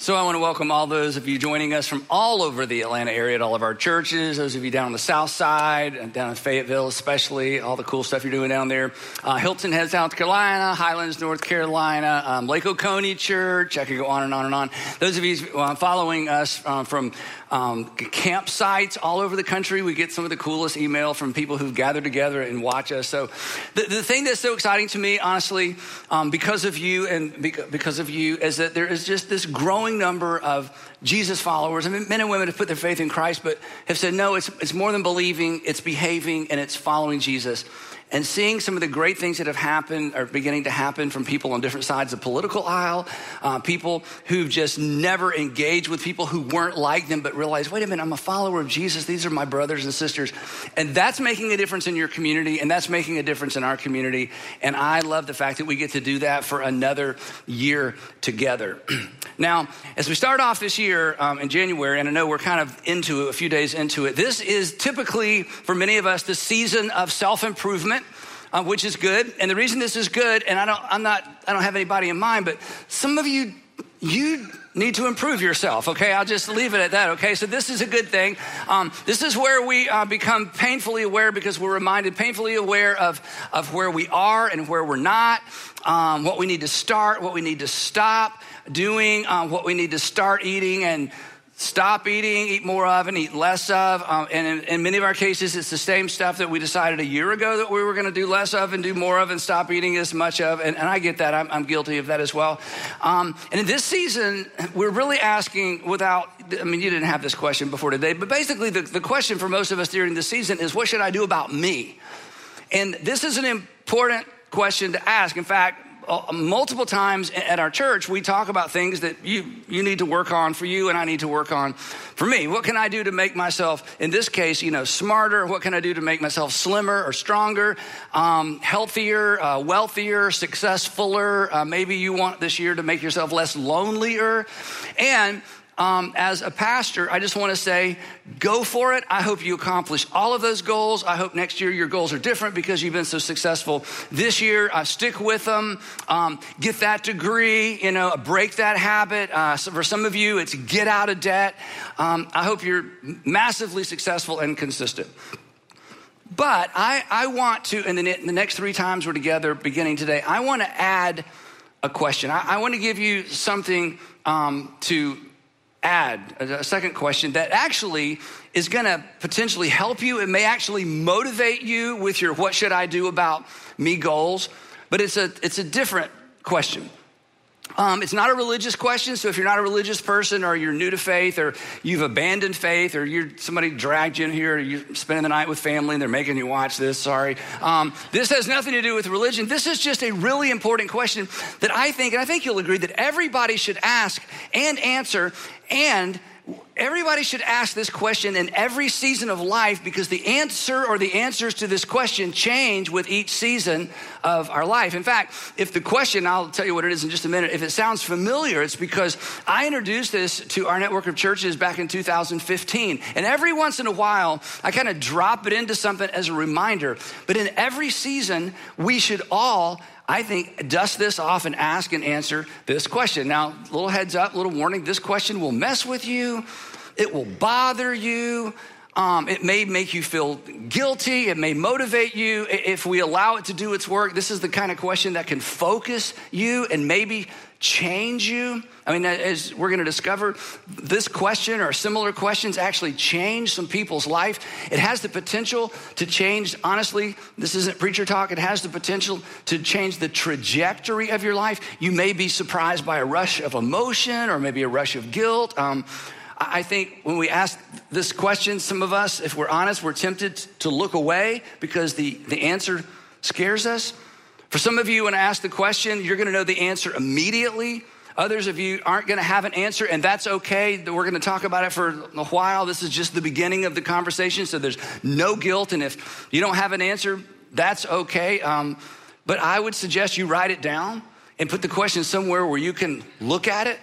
So, I want to welcome all those of you joining us from all over the Atlanta area at all of our churches, those of you down on the south side, down in Fayetteville, especially, all the cool stuff you're doing down there. Uh, Hilton Head, South Carolina, Highlands, North Carolina, um, Lake Oconee Church. I could go on and on and on. Those of you uh, following us uh, from um, campsites all over the country. We get some of the coolest email from people who've gathered together and watch us. So, the, the thing that's so exciting to me, honestly, um, because of you and because of you, is that there is just this growing number of Jesus followers. I mean, men and women have put their faith in Christ, but have said, no, it's, it's more than believing, it's behaving, and it's following Jesus and seeing some of the great things that have happened are beginning to happen from people on different sides of the political aisle, uh, people who've just never engaged with people who weren't like them, but realized, wait a minute, I'm a follower of Jesus. These are my brothers and sisters. And that's making a difference in your community, and that's making a difference in our community. And I love the fact that we get to do that for another year together. now, as we start off this year um, in January, and I know we're kind of into it, a few days into it, this is typically, for many of us, the season of self improvement uh, which is good. And the reason this is good, and I don't, I'm not, I don't have anybody in mind, but some of you, you need to improve yourself. Okay, I'll just leave it at that. Okay, so this is a good thing. Um, this is where we uh, become painfully aware because we're reminded, painfully aware of of where we are and where we're not, um, what we need to start, what we need to stop doing, uh, what we need to start eating, and stop eating, eat more of, and eat less of. Um, and in, in, many of our cases, it's the same stuff that we decided a year ago that we were going to do less of and do more of and stop eating as much of. And, and I get that. I'm, I'm, guilty of that as well. Um, and in this season, we're really asking without, I mean, you didn't have this question before today, but basically the, the question for most of us during this season is what should I do about me? And this is an important question to ask. In fact, multiple times at our church, we talk about things that you, you need to work on for you and I need to work on for me. What can I do to make myself, in this case, you know, smarter? What can I do to make myself slimmer or stronger, um, healthier, uh, wealthier, successfuler? Uh, maybe you want this year to make yourself less lonelier. And um, as a pastor, I just want to say, go for it. I hope you accomplish all of those goals. I hope next year your goals are different because you've been so successful this year. Uh, stick with them. Um, get that degree. You know, break that habit. Uh, so for some of you, it's get out of debt. Um, I hope you're massively successful and consistent. But I, I want to, in the, the next three times we're together, beginning today, I want to add a question. I, I want to give you something um, to add a second question that actually is going to potentially help you. It may actually motivate you with your what should I do about me goals, but it's a it's a different question. Um, it's not a religious question, so if you're not a religious person or you're new to faith or you've abandoned faith or you're somebody dragged you in here or you're spending the night with family and they're making you watch this, sorry. Um, this has nothing to do with religion. This is just a really important question that I think, and I think you'll agree, that everybody should ask and answer and everybody should ask this question in every season of life because the answer or the answers to this question change with each season of our life. In fact, if the question, I'll tell you what it is in just a minute, if it sounds familiar, it's because I introduced this to our network of churches back in 2015. And every once in a while, I kind of drop it into something as a reminder. But in every season, we should all I think, dust this off and ask and answer this question. Now, little heads up, little warning this question will mess with you, it will bother you. Um, it may make you feel guilty. It may motivate you. If we allow it to do its work, this is the kind of question that can focus you and maybe change you? I mean, as we're going to discover, this question or similar questions actually change some people's life. It has the potential to change, honestly, this isn't preacher talk, it has the potential to change the trajectory of your life. You may be surprised by a rush of emotion or maybe a rush of guilt. Um, I think when we ask this question, some of us, if we're honest, we're tempted to look away because the, the answer scares us. For some of you, when I ask the question, you're gonna know the answer immediately. Others of you aren't gonna have an answer, and that's okay. We're gonna talk about it for a while. This is just the beginning of the conversation, so there's no guilt. And if you don't have an answer, that's okay. Um, but I would suggest you write it down and put the question somewhere where you can look at it,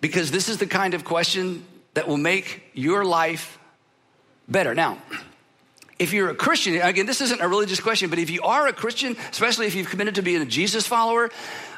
because this is the kind of question that will make your life better. Now, if you're a Christian, again, this isn't a religious question, but if you are a Christian, especially if you've committed to being a Jesus follower,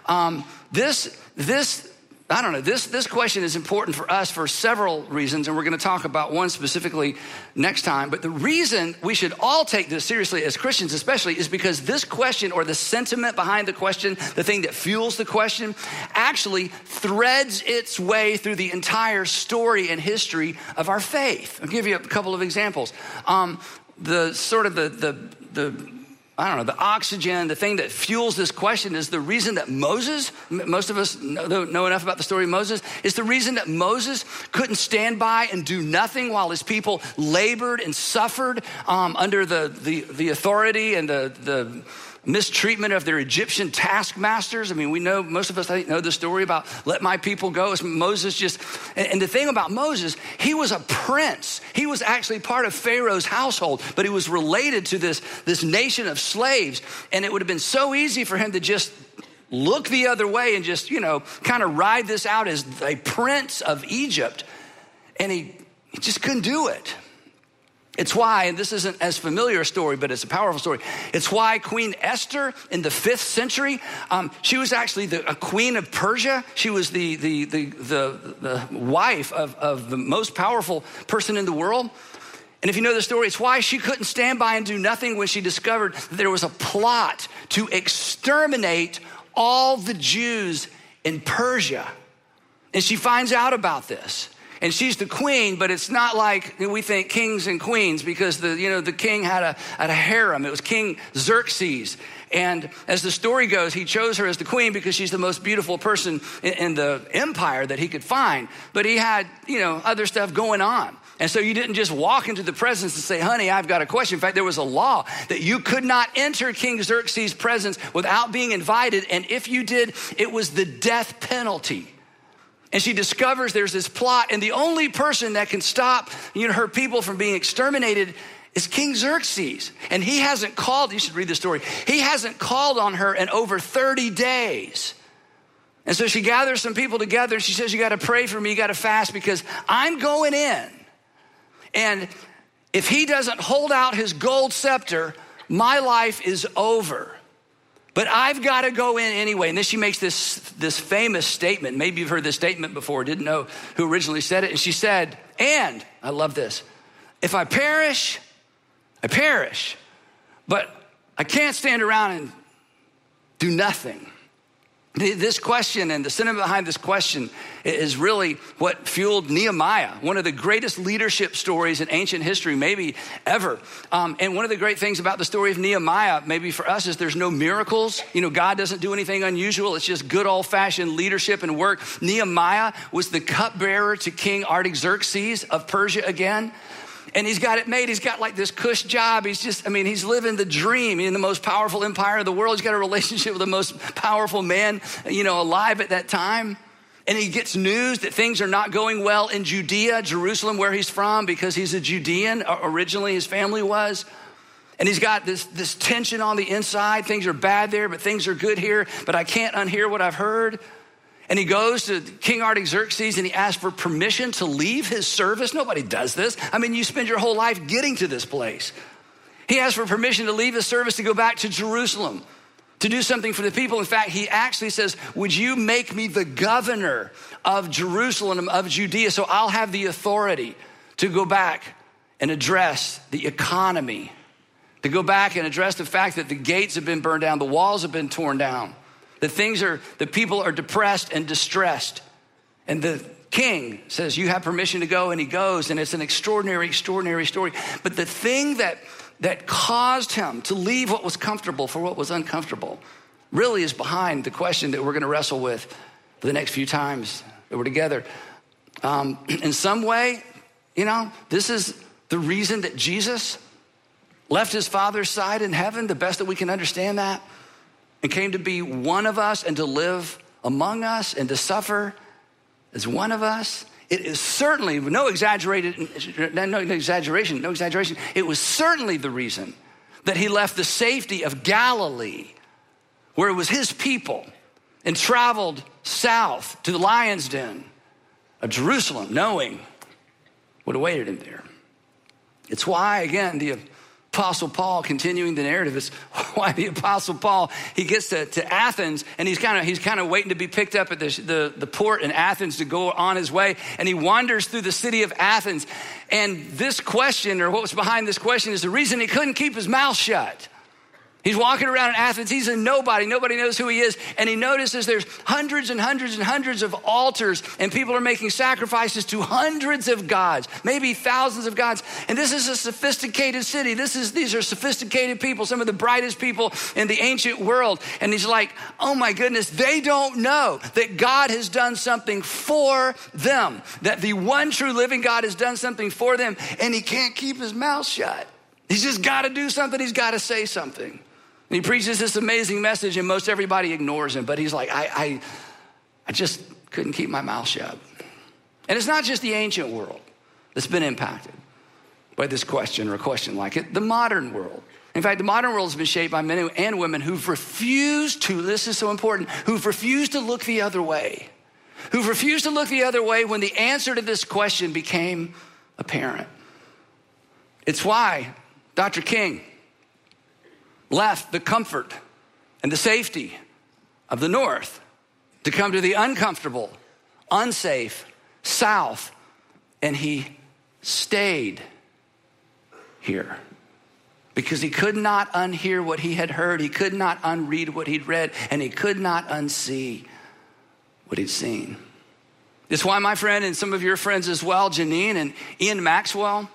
um, this, this I don't know. This, this question is important for us for several reasons, and we're going to talk about one specifically next time. But the reason we should all take this seriously as Christians, especially, is because this question or the sentiment behind the question, the thing that fuels the question, actually threads its way through the entire story and history of our faith. I'll give you a couple of examples. Um, the sort of the, the, the I don't know, the oxygen, the thing that fuels this question is the reason that Moses, most of us know, know, enough about the story of Moses, is the reason that Moses couldn't stand by and do nothing while his people labored and suffered um, under the, the, the authority and the, the mistreatment of their Egyptian taskmasters. I mean, we know, most of us I think, know the story about let my people go. It's Moses just, and, and the thing about Moses, he was a prince. He was actually part of Pharaoh's household, but he was related to this, this nation of slaves. And it would have been so easy for him to just look the other way and just, you know, kind of ride this out as a prince of Egypt. And he, he just couldn't do it. It's why, and this isn't as familiar a story, but it's a powerful story. It's why Queen Esther in the fifth century, um, she was actually the, a queen of Persia. She was the, the, the, the, the wife of, of the most powerful person in the world. And if you know the story, it's why she couldn't stand by and do nothing when she discovered that there was a plot to exterminate all the Jews in Persia. And she finds out about this and she's the queen, but it's not like we think kings and queens because the, you know, the king had a, had a harem. It was King Xerxes. And as the story goes, he chose her as the queen because she's the most beautiful person in, in the empire that he could find. But he had, you know, other stuff going on. And so you didn't just walk into the presence and say, honey, I've got a question. In fact, there was a law that you could not enter King Xerxes' presence without being invited. And if you did, it was the death penalty. And she discovers there's this plot, and the only person that can stop you know, her people from being exterminated is King Xerxes. And he hasn't called, you should read the story, he hasn't called on her in over 30 days. And so she gathers some people together and she says, You got to pray for me, you got to fast because I'm going in. And if he doesn't hold out his gold scepter, my life is over. But I've got to go in anyway. And then she makes this, this famous statement. Maybe you've heard this statement before, didn't know who originally said it. And she said, And, I love this, if I perish, I perish. But I can't stand around and do nothing. This question and the sentiment behind this question is really what fueled Nehemiah, one of the greatest leadership stories in ancient history, maybe ever. Um, and one of the great things about the story of Nehemiah, maybe for us, is there's no miracles. You know, God doesn't do anything unusual. It's just good old fashioned leadership and work. Nehemiah was the cupbearer to King Artaxerxes of Persia again and he's got it made. He's got like this cush job. He's just, I mean, he's living the dream in the most powerful empire of the world. He's got a relationship with the most powerful man, you know, alive at that time. And he gets news that things are not going well in Judea, Jerusalem, where he's from, because he's a Judean. Originally, his family was. And he's got this, this tension on the inside. Things are bad there, but things are good here. But I can't unhear what I've heard. And he goes to King Artaxerxes and he asks for permission to leave his service. Nobody does this. I mean, you spend your whole life getting to this place. He asks for permission to leave his service to go back to Jerusalem to do something for the people. In fact, he actually says, Would you make me the governor of Jerusalem, of Judea, so I'll have the authority to go back and address the economy, to go back and address the fact that the gates have been burned down, the walls have been torn down. The things are, the people are depressed and distressed. And the king says, You have permission to go, and he goes, and it's an extraordinary, extraordinary story. But the thing that that caused him to leave what was comfortable for what was uncomfortable really is behind the question that we're going to wrestle with for the next few times that we're together. Um, in some way, you know, this is the reason that Jesus left his Father's side in heaven, the best that we can understand that and came to be one of us and to live among us and to suffer as one of us. It is certainly no exaggerated, no exaggeration, no exaggeration. It was certainly the reason that he left the safety of Galilee, where it was his people, and traveled south to the lion's den of Jerusalem, knowing what awaited him there. It's why, again, the Apostle Paul, continuing the narrative, is why the Apostle Paul he gets to, to Athens and he's kind of he's kind of waiting to be picked up at the, the, the port in Athens to go on his way, and he wanders through the city of Athens. And this question, or what was behind this question, is the reason he couldn't keep his mouth shut. He's walking around in Athens. He's a nobody. Nobody knows who he is. And he notices there's hundreds and hundreds and hundreds of altars, and people are making sacrifices to hundreds of gods, maybe thousands of gods. And this is a sophisticated city. This is, these are sophisticated people, some of the brightest people in the ancient world. And he's like, oh my goodness, they don't know that God has done something for them, that the one true living God has done something for them, and he can't keep his mouth shut. He's just got to do something, he's got to say something. And he preaches this amazing message, and most everybody ignores him. But he's like, I, I, I just couldn't keep my mouth shut. And it's not just the ancient world that's been impacted by this question or a question like it, the modern world. In fact, the modern world has been shaped by men and women who've refused to, this is so important, who've refused to look the other way, who've refused to look the other way when the answer to this question became apparent. It's why Dr. King, left the comfort and the safety of the north to come to the uncomfortable, unsafe south, and he stayed here because he could not unhear what he had heard, he could not unread what he'd read, and he could not unsee what he'd seen. It's why my friend and some of your friends as well, Janine and Ian Maxwell,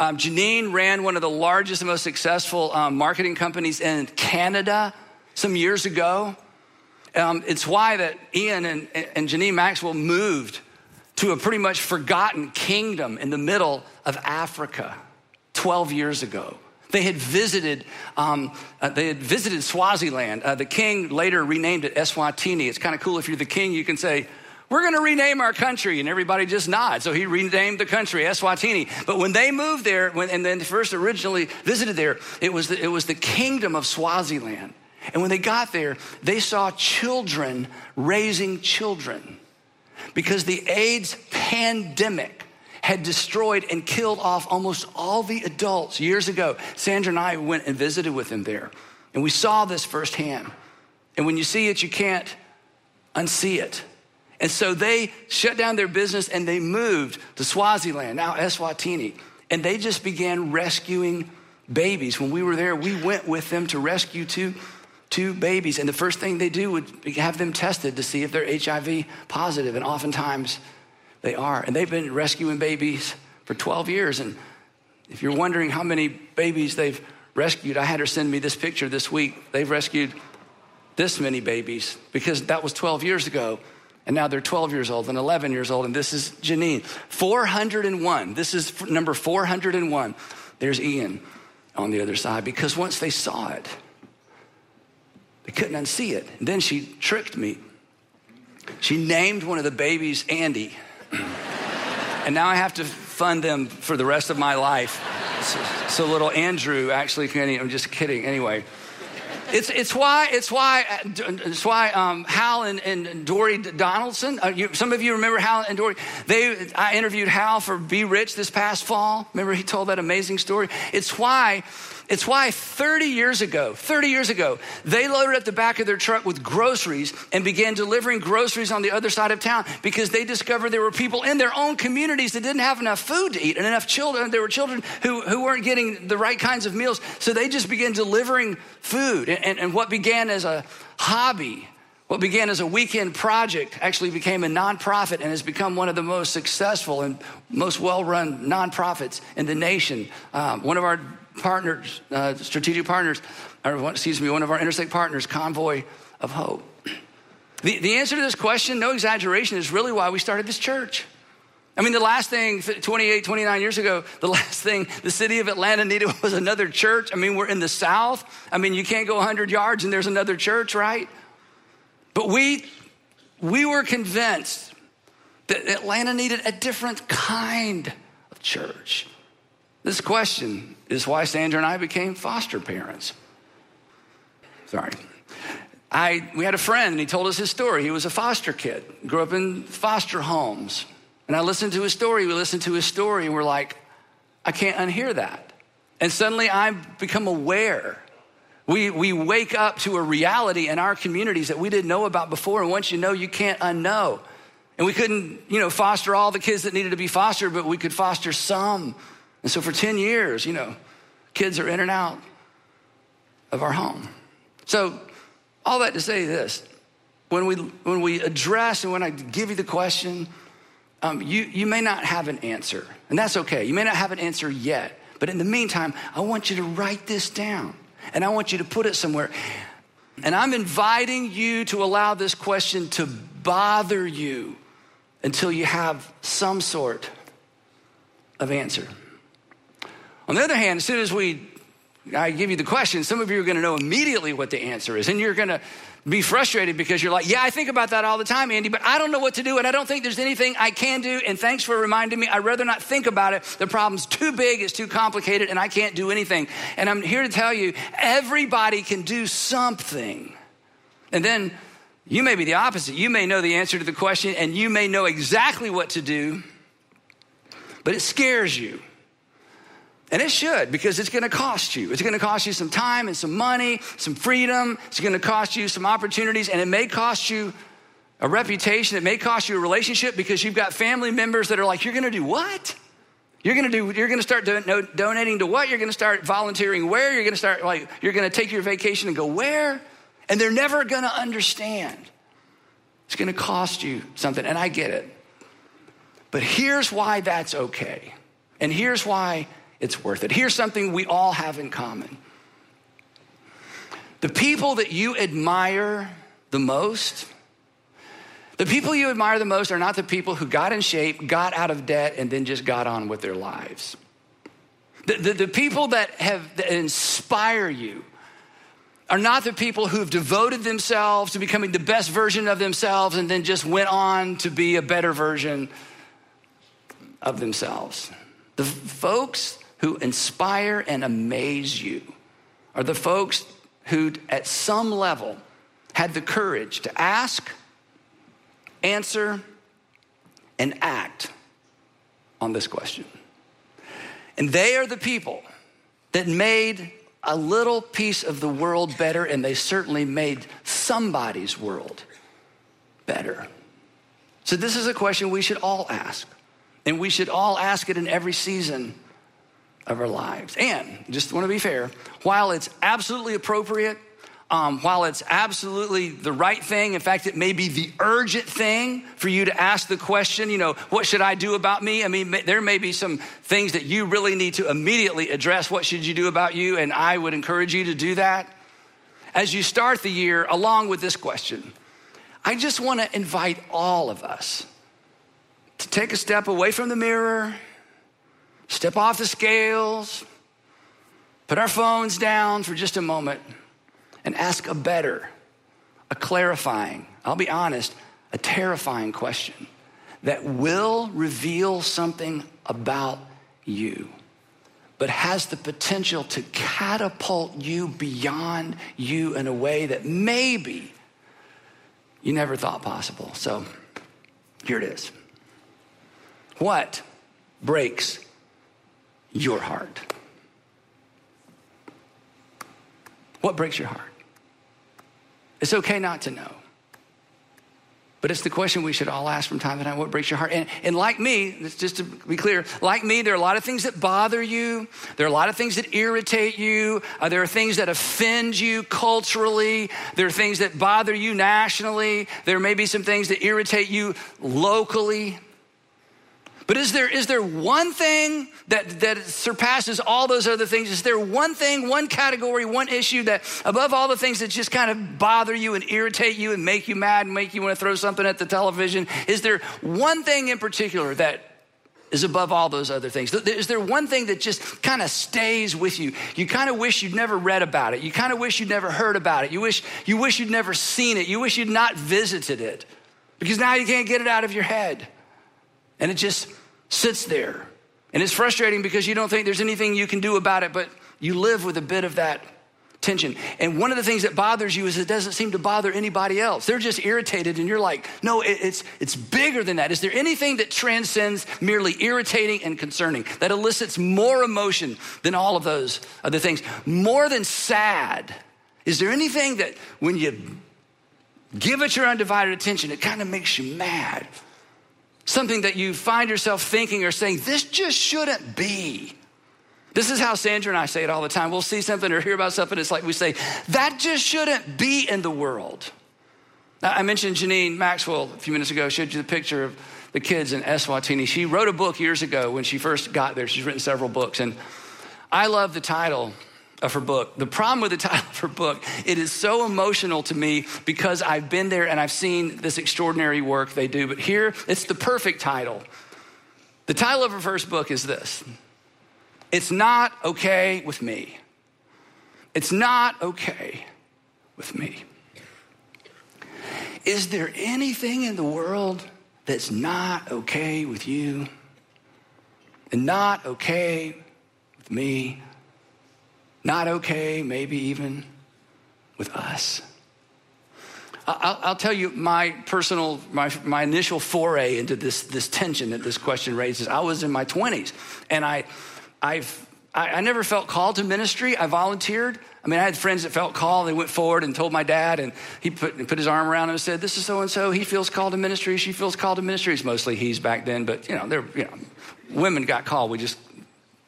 um, Janine ran one of the largest and most successful um, marketing companies in Canada some years ago. Um, it's why that Ian and, and Janine Maxwell moved to a pretty much forgotten kingdom in the middle of Africa 12 years ago. They had visited, um, uh, they had visited Swaziland. Uh, the king later renamed it Eswatini. It's kind of cool if you're the king, you can say, we're going to rename our country. And everybody just nods. So he renamed the country Eswatini. But when they moved there, when, and then first originally visited there, it was, the, it was the kingdom of Swaziland. And when they got there, they saw children raising children because the AIDS pandemic had destroyed and killed off almost all the adults years ago. Sandra and I went and visited with them there, and we saw this firsthand. And when you see it, you can't unsee it. And so they shut down their business and they moved to Swaziland, now Eswatini. And they just began rescuing babies. When we were there, we went with them to rescue two, two babies. And the first thing they do would have them tested to see if they're HIV positive. And oftentimes they are. And they've been rescuing babies for 12 years. And if you're wondering how many babies they've rescued, I had her send me this picture this week. They've rescued this many babies because that was 12 years ago. And now they're 12 years old and 11 years old. And this is Janine. 401. This is number 401. There's Ian on the other side because once they saw it, they couldn't unsee it. And then she tricked me. She named one of the babies Andy. and now I have to fund them for the rest of my life. So, so little Andrew actually, I'm just kidding. Anyway. It's, it's why, it's why, it's why um, Hal and, and Dory Donaldson, uh, you, some of you remember Hal and Dory. They, I interviewed Hal for Be Rich this past fall. Remember he told that amazing story? It's why it's why 30 years ago, 30 years ago, they loaded up the back of their truck with groceries and began delivering groceries on the other side of town because they discovered there were people in their own communities that didn't have enough food to eat and enough children. There were children who, who weren't getting the right kinds of meals. So they just began delivering food. And, and, and what began as a hobby what began as a weekend project actually became a nonprofit and has become one of the most successful and most well run nonprofits in the nation. Um, one of our partners, uh, strategic partners, or excuse me, one of our interstate partners, Convoy of Hope. The, the answer to this question, no exaggeration, is really why we started this church. I mean, the last thing 28, 29 years ago, the last thing the city of Atlanta needed was another church. I mean, we're in the South. I mean, you can't go 100 yards and there's another church, right? But we, we were convinced that Atlanta needed a different kind of church. This question is why Sandra and I became foster parents. Sorry. I, we had a friend and he told us his story. He was a foster kid, grew up in foster homes. And I listened to his story. We listened to his story and we're like, I can't unhear that. And suddenly I become aware. We, we wake up to a reality in our communities that we didn't know about before. And once you know, you can't unknow. And we couldn't, you know, foster all the kids that needed to be fostered, but we could foster some. And so for 10 years, you know, kids are in and out of our home. So, all that to say this when we, when we address and when I give you the question, um, you, you may not have an answer, and that's okay. You may not have an answer yet, but in the meantime, I want you to write this down and I want you to put it somewhere. And I'm inviting you to allow this question to bother you until you have some sort of answer. On the other hand, as soon as we I give you the question, some of you are going to know immediately what the answer is, and you're going to be frustrated because you're like, yeah, I think about that all the time, Andy, but I don't know what to do, and I don't think there's anything I can do. And thanks for reminding me. I'd rather not think about it. The problem's too big, it's too complicated, and I can't do anything. And I'm here to tell you everybody can do something. And then you may be the opposite. You may know the answer to the question, and you may know exactly what to do, but it scares you. And it should because it's going to cost you. It's going to cost you some time and some money, some freedom. It's going to cost you some opportunities, and it may cost you a reputation. It may cost you a relationship because you've got family members that are like, "You're going to do what? You're going to do? You're going to start do, donating to what? You're going to start volunteering where? You're going to start like you're going to take your vacation and go where? And they're never going to understand. It's going to cost you something, and I get it. But here's why that's okay, and here's why it's worth it. Here's something we all have in common the people that you admire the most, the people you admire the most are not the people who got in shape, got out of debt, and then just got on with their lives. The, the, the people that have that inspire you are not the people who've devoted themselves to becoming the best version of themselves and then just went on to be a better version of themselves. The folks who inspire and amaze you are the folks who, at some level, had the courage to ask, answer, and act on this question. And they are the people that made a little piece of the world better, and they certainly made somebody's world better. So, this is a question we should all ask, and we should all ask it in every season of our lives. And just want to be fair, while it's absolutely appropriate, um, while it's absolutely the right thing, in fact, it may be the urgent thing for you to ask the question, you know, what should I do about me? I mean, there may be some things that you really need to immediately address. What should you do about you? And I would encourage you to do that. As you start the year, along with this question, I just want to invite all of us to take a step away from the mirror step off the scales, put our phones down for just a moment, and ask a better, a clarifying, I'll be honest, a terrifying question that will reveal something about you, but has the potential to catapult you beyond you in a way that maybe you never thought possible. So here it is. What breaks your heart? What breaks your heart? It's okay not to know. But it's the question we should all ask from time to time what breaks your heart? And, and like me, just to be clear, like me, there are a lot of things that bother you. There are a lot of things that irritate you. Uh, there are things that offend you culturally. There are things that bother you nationally. There may be some things that irritate you locally. But is there, is there one thing that, that surpasses all those other things? Is there one thing, one category, one issue that above all the things that just kind of bother you and irritate you and make you mad and make you want to throw something at the television? Is there one thing in particular that is above all those other things? Is there one thing that just kind of stays with you? You kind of wish you'd never read about it. You kind of wish you'd never heard about it. You wish, you wish you'd never seen it. You wish you'd not visited it because now you can't get it out of your head. And it just sits there. And it's frustrating because you don't think there's anything you can do about it, but you live with a bit of that tension. And one of the things that bothers you is it doesn't seem to bother anybody else. They're just irritated, and you're like, no, it, it's, it's bigger than that. Is there anything that transcends merely irritating and concerning, that elicits more emotion than all of those other things? More than sad. Is there anything that when you give it your undivided attention, it kind of makes you mad? Something that you find yourself thinking or saying, this just shouldn't be. This is how Sandra and I say it all the time. We'll see something or hear about something. It's like we say, that just shouldn't be in the world. Now, I mentioned Janine Maxwell a few minutes ago, showed you the picture of the kids in Eswatini. She wrote a book years ago when she first got there. She's written several books. And I love the title of her book. The problem with the title of her book, it is so emotional to me because I've been there and I've seen this extraordinary work they do. But here, it's the perfect title. The title of her first book is this it's not okay with me. It's not okay with me. Is there anything in the world that's not okay with you and not okay with me? Not okay, maybe even with us? I'll, I'll, tell you my personal, my, my initial foray into this, this tension that this question raises. I was in my 20s and I, I've, I, I never felt called to ministry. I volunteered. I mean, I had friends that felt called. They went forward and told my dad, and he put, put his arm around him and said, This is so and so. He feels called to ministry. She feels called to ministry. It's mostly he's back then, but you know, they're, you know, women got called. We just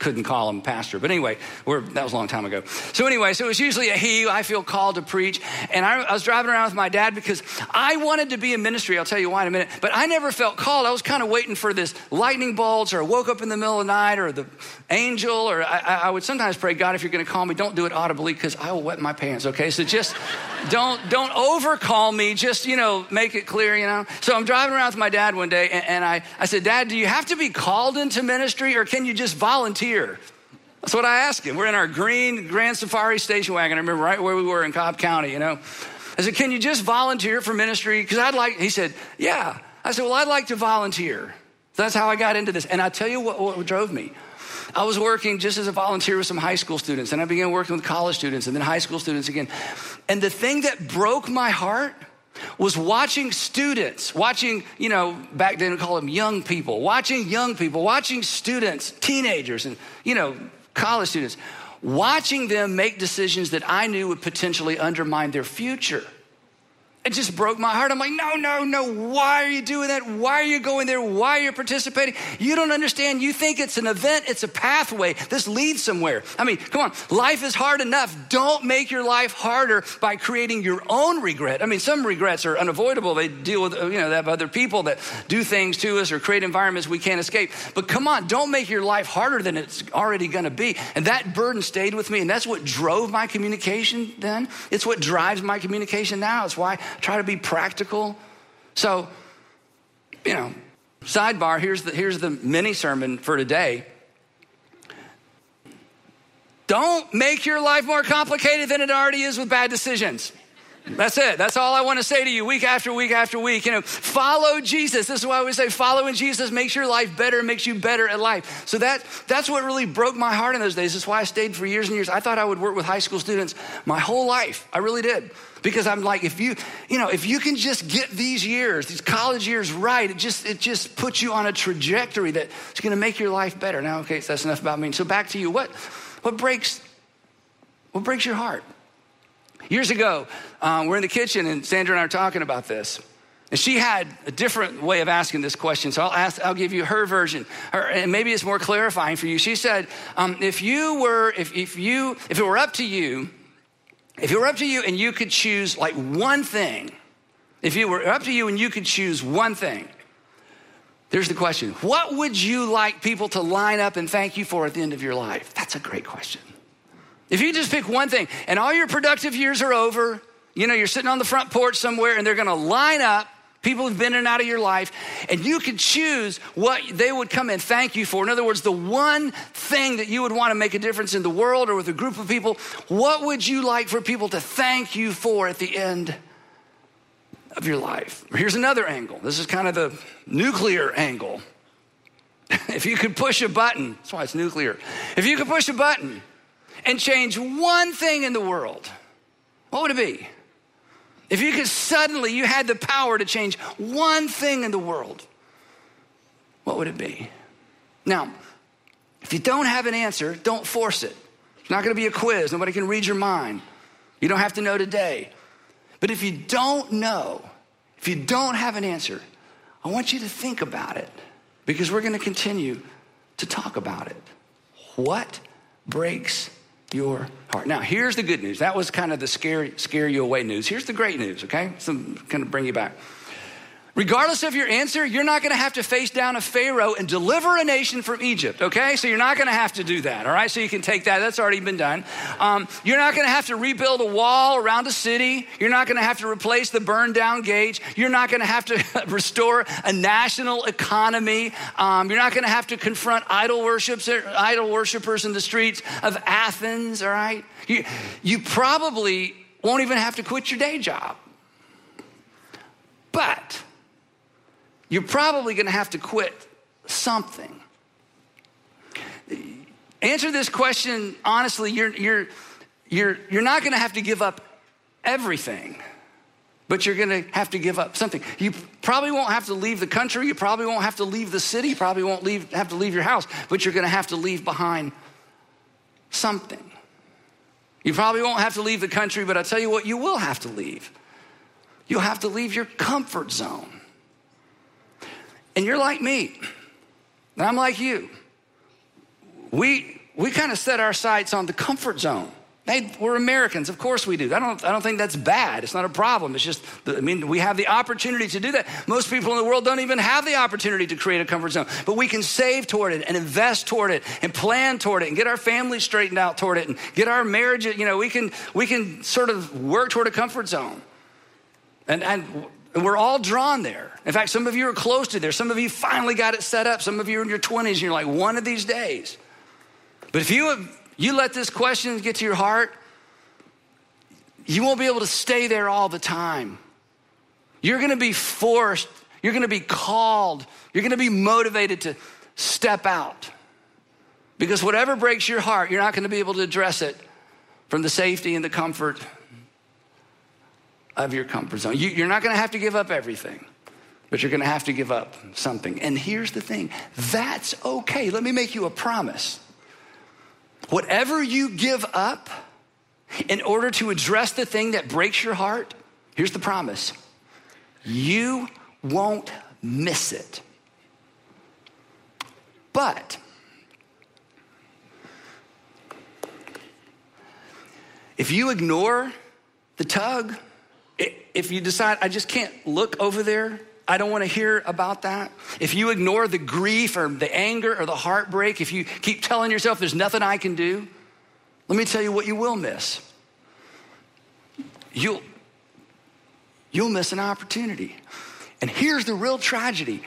couldn't call him pastor. But anyway, that was a long time ago. So anyway, so it was usually a he. I feel called to preach. And I, I, was driving around with my dad because I wanted to be in ministry. I'll tell you why in a minute. But I never felt called. I was kind of waiting for this lightning bolts or I woke up in the middle of the night or the angel or I, I would sometimes pray, God, if you're going to call me, don't do it audibly because I will wet my pants. Okay. So just don't, don't over call me. Just, you know, make it clear, you know. So I'm driving around with my dad one day and, and I, I said, Dad, do you have to be called into ministry or can you just volunteer? That's what I asked him. We're in our green Grand Safari station wagon. I remember right where we were in Cobb County, you know. I said, Can you just volunteer for ministry? Because I'd like, he said, Yeah. I said, Well, I'd like to volunteer. That's how I got into this. And I tell you what, what drove me. I was working just as a volunteer with some high school students, and I began working with college students and then high school students again. And the thing that broke my heart was watching students, watching, you know, back then we call them young people, watching young people, watching students, teenagers, and, you know, college students, watching them make decisions that I knew would potentially undermine their future. It just broke my heart. I'm like, no, no, no. Why are you doing that? Why are you going there? Why are you participating? You don't understand. You think it's an event, it's a pathway. This leads somewhere. I mean, come on. Life is hard enough. Don't make your life harder by creating your own regret. I mean, some regrets are unavoidable. They deal with, you know, they have other people that do things to us or create environments we can't escape. But come on, don't make your life harder than it's already going to be. And that burden stayed with me. And that's what drove my communication then. It's what drives my communication now. It's why try to be practical. So, you know, sidebar, here's the, here's the mini sermon for today. Don't make your life more complicated than it already is with bad decisions. That's it. That's all I want to say to you week after week after week. You know, follow Jesus. This is why we say following Jesus makes your life better, makes you better at life. So that that's what really broke my heart in those days. That's why I stayed for years and years. I thought I would work with high school students my whole life. I really did. Because I'm like, if you, you know, if you can just get these years, these college years right, it just it just puts you on a trajectory that's gonna make your life better. Now, okay, so that's enough about me. So back to you. What what breaks what breaks your heart? Years ago, um, we're in the kitchen and Sandra and I are talking about this. And she had a different way of asking this question. So I'll, ask, I'll give you her version. Her, and maybe it's more clarifying for you. She said, um, if you were, if, if you, if it were up to you, if it were up to you and you could choose like one thing, if it were up to you and you could choose one thing, there's the question. What would you like people to line up and thank you for at the end of your life? That's a great question. If you just pick one thing and all your productive years are over, you know, you're sitting on the front porch somewhere and they're gonna line up people who've been in and out of your life, and you could choose what they would come and thank you for. In other words, the one thing that you would want to make a difference in the world or with a group of people, what would you like for people to thank you for at the end of your life? Here's another angle. This is kind of the nuclear angle. if you could push a button, that's why it's nuclear. If you could push a button, and change one thing in the world, what would it be? If you could suddenly, you had the power to change one thing in the world, what would it be? Now, if you don't have an answer, don't force it. It's not gonna be a quiz, nobody can read your mind. You don't have to know today. But if you don't know, if you don't have an answer, I want you to think about it because we're gonna continue to talk about it. What breaks your heart? Now, here's the good news. That was kind of the scare, scare you away news. Here's the great news, okay? Some kind of bring you back. Regardless of your answer, you're not going to have to face down a Pharaoh and deliver a nation from Egypt, okay? So you're not going to have to do that, all right? So you can take that. That's already been done. Um, you're not going to have to rebuild a wall around a city. You're not going to have to replace the burned down gauge. You're not going to have to restore a national economy. Um, you're not going to have to confront idol, worships, idol worshipers in the streets of Athens, all right? You, you probably won't even have to quit your day job. But you're probably going to have to quit something. Answer this question honestly, you're, you're, you're, you're not going to have to give up everything, but you're going to have to give up something. You probably won't have to leave the country, you probably won't have to leave the city, you probably won't leave, have to leave your house, but you're going to have to leave behind something. You probably won't have to leave the country, but I'll tell you what, you will have to leave. You'll have to leave your comfort zone. And you're like me, and I'm like you. We, we kind of set our sights on the comfort zone. Hey, we're Americans, of course we do. I don't, I don't think that's bad. It's not a problem. It's just, I mean, we have the opportunity to do that. Most people in the world don't even have the opportunity to create a comfort zone, but we can save toward it and invest toward it and plan toward it and get our family straightened out toward it and get our marriage. You know, we can we can sort of work toward a comfort zone. And and and we're all drawn there. In fact, some of you are close to there. Some of you finally got it set up. Some of you are in your 20s and you're like, one of these days. But if you, have, you let this question get to your heart, you won't be able to stay there all the time. You're gonna be forced, you're gonna be called, you're gonna be motivated to step out. Because whatever breaks your heart, you're not gonna be able to address it from the safety and the comfort of your comfort zone. You, are not going to have to give up everything, but you're going to have to give up something. And here's the thing that's okay. Let me make you a promise. Whatever you give up in order to address the thing that breaks your heart, here's the promise you won't miss it. But if you ignore the tug, if you decide, I just can't look over there, I don't want to hear about that. If you ignore the grief or the anger or the heartbreak, if you keep telling yourself there's nothing I can do, let me tell you what you will miss. You'll, you'll miss an opportunity. And here's the real tragedy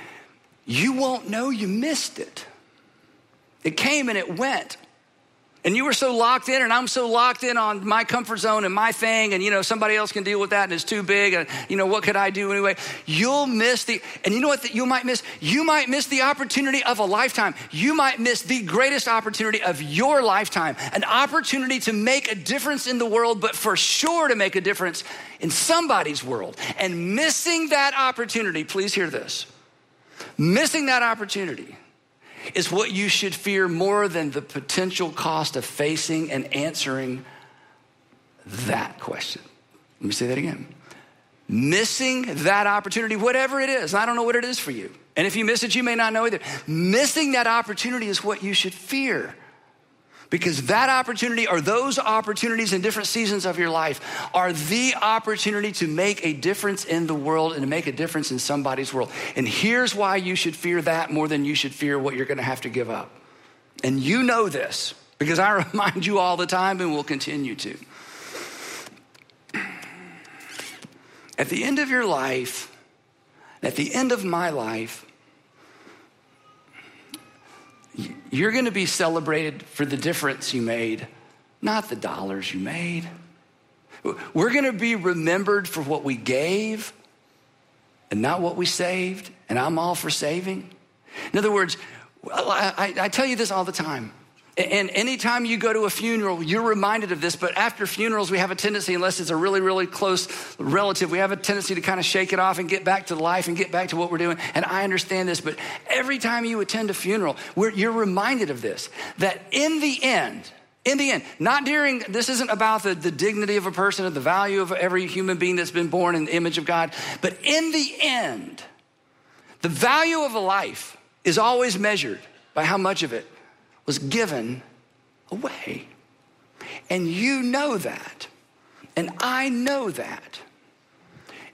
you won't know you missed it. It came and it went. And you were so locked in, and I'm so locked in on my comfort zone and my thing, and you know, somebody else can deal with that and it's too big, and you know, what could I do anyway? You'll miss the, and you know what you might miss? You might miss the opportunity of a lifetime. You might miss the greatest opportunity of your lifetime, an opportunity to make a difference in the world, but for sure to make a difference in somebody's world. And missing that opportunity, please hear this missing that opportunity is what you should fear more than the potential cost of facing and answering that question. Let me say that again. Missing that opportunity, whatever it is, I don't know what it is for you. And if you miss it, you may not know either. Missing that opportunity is what you should fear. Because that opportunity or those opportunities in different seasons of your life are the opportunity to make a difference in the world and to make a difference in somebody's world. And here's why you should fear that more than you should fear what you're going to have to give up. And you know this because I remind you all the time and will continue to. At the end of your life, at the end of my life, you're going to be celebrated for the difference you made, not the dollars you made. We're going to be remembered for what we gave and not what we saved, and I'm all for saving. In other words, I, I, I tell you this all the time. And anytime you go to a funeral, you're reminded of this. But after funerals, we have a tendency, unless it's a really, really close relative, we have a tendency to kind of shake it off and get back to life and get back to what we're doing. And I understand this, but every time you attend a funeral, you're reminded of this that in the end, in the end, not during, this isn't about the, the dignity of a person or the value of every human being that's been born in the image of God, but in the end, the value of a life is always measured by how much of it was given away. And you know that. And I know that.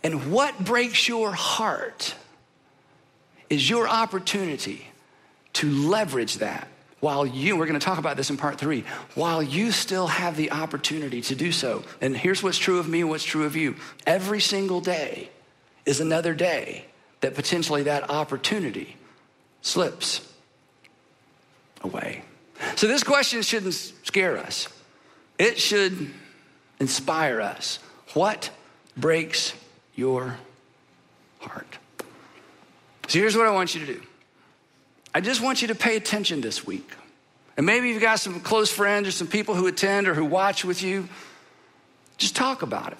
And what breaks your heart is your opportunity to leverage that while you, we're going to talk about this in part three, while you still have the opportunity to do so. And here's what's true of me and what's true of you every single day is another day that potentially that opportunity slips away. So, this question shouldn't scare us, it should inspire us. What breaks your heart? So, here's what I want you to do I just want you to pay attention this week. And maybe you've got some close friends or some people who attend or who watch with you. Just talk about it.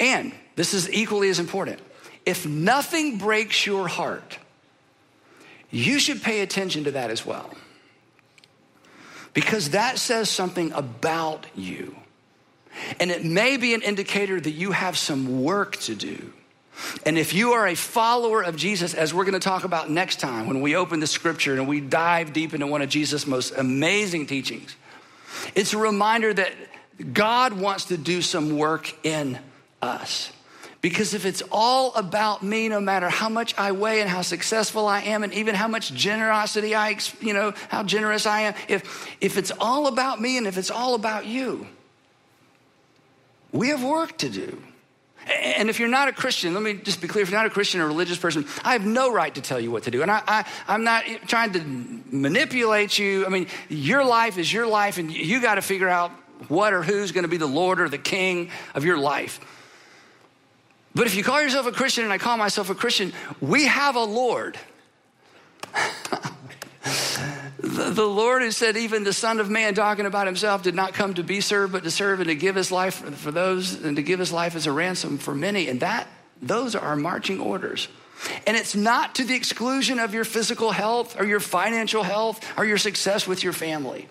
And this is equally as important. If nothing breaks your heart, you should pay attention to that as well because that says something about you. And it may be an indicator that you have some work to do. And if you are a follower of Jesus, as we're going to talk about next time when we open the scripture and we dive deep into one of Jesus' most amazing teachings, it's a reminder that God wants to do some work in us. Because if it's all about me, no matter how much I weigh and how successful I am, and even how much generosity I, you know, how generous I am, if, if it's all about me and if it's all about you, we have work to do. And if you're not a Christian, let me just be clear if you're not a Christian or a religious person, I have no right to tell you what to do. And I, I, I'm not trying to manipulate you. I mean, your life is your life, and you got to figure out what or who's going to be the Lord or the King of your life. But if you call yourself a Christian and I call myself a Christian, we have a Lord. the, Lord who said, even the Son of Man, talking about himself, did not come to be served, but to serve and to give his life for those and to give his life as a ransom for many. And that, those are our marching orders. And it's not to the exclusion of your physical health or your financial health or your success with your family.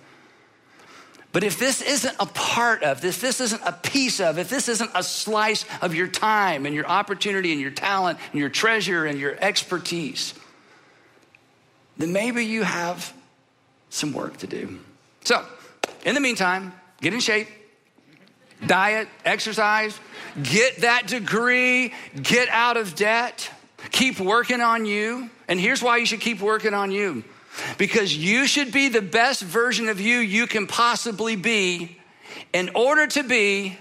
But if this isn't a part of, if this isn't a piece of, if this isn't a slice of your time and your opportunity and your talent and your treasure and your expertise, then maybe you have some work to do. So, in the meantime, get in shape, diet, exercise, get that degree, get out of debt, keep working on you. And here's why you should keep working on you because you should be the best version of you you can possibly be in order to be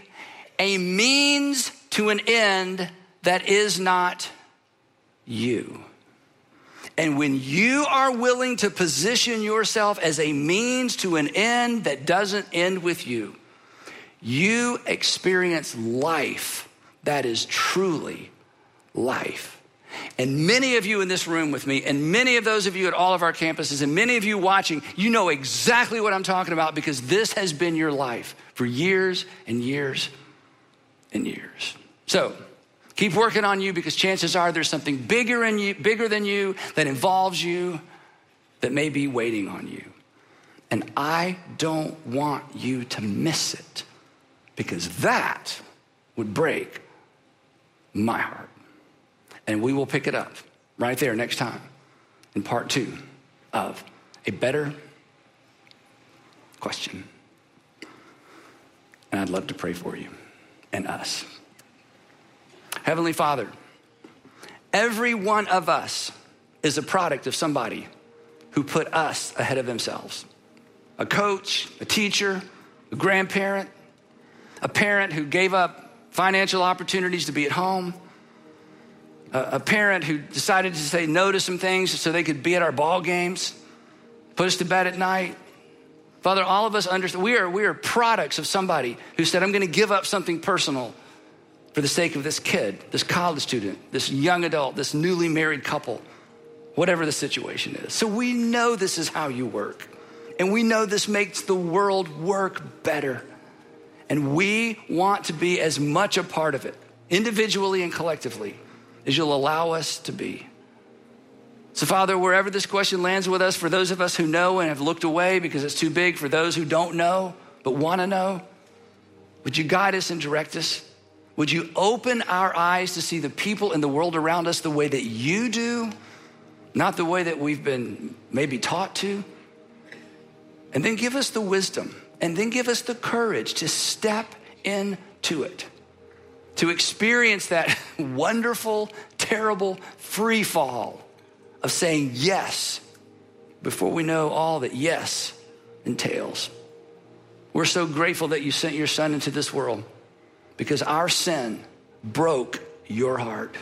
a means to an end that is not you. And when you are willing to position yourself as a means to an end that doesn't end with you, you experience life that is truly life. And many of you in this room with me, and many of those of you at all of our campuses, and many of you watching, you know exactly what I'm talking about because this has been your life for years and years and years. So, keep working on you because chances are there's something bigger in you, bigger than you that involves you that may be waiting on you. And I don't want you to miss it because that would break my heart. And we will pick it up right there next time in part two of a better question. And I'd love to pray for you and us. Heavenly Father, every one of us is a product of somebody who put us ahead of themselves a coach, a teacher, a grandparent, a parent who gave up financial opportunities to be at home a, parent who decided to say no to some things so they could be at our ball games, put us to bed at night. Father, all of us understand we are, we are products of somebody who said, I'm going to give up something personal for the sake of this kid, this college student, this young adult, this newly married couple, whatever the situation is. So we know this is how you work. And we know this makes the world work better. And we want to be as much a part of it, individually and collectively, as you'll allow us to be. So, Father, wherever this question lands with us, for those of us who know and have looked away because it's too big, for those who don't know but want to know, would you guide us and direct us? Would you open our eyes to see the people in the world around us the way that you do, not the way that we've been maybe taught to? And then give us the wisdom and then give us the courage to step into it, to experience that wonderful, terrible free fall of saying yes before we know all that yes entails. We're so grateful that you sent your son into this world because our sin broke your heart.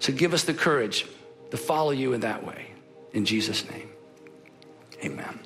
So give us the courage to follow you in that way. In Jesus' name, amen.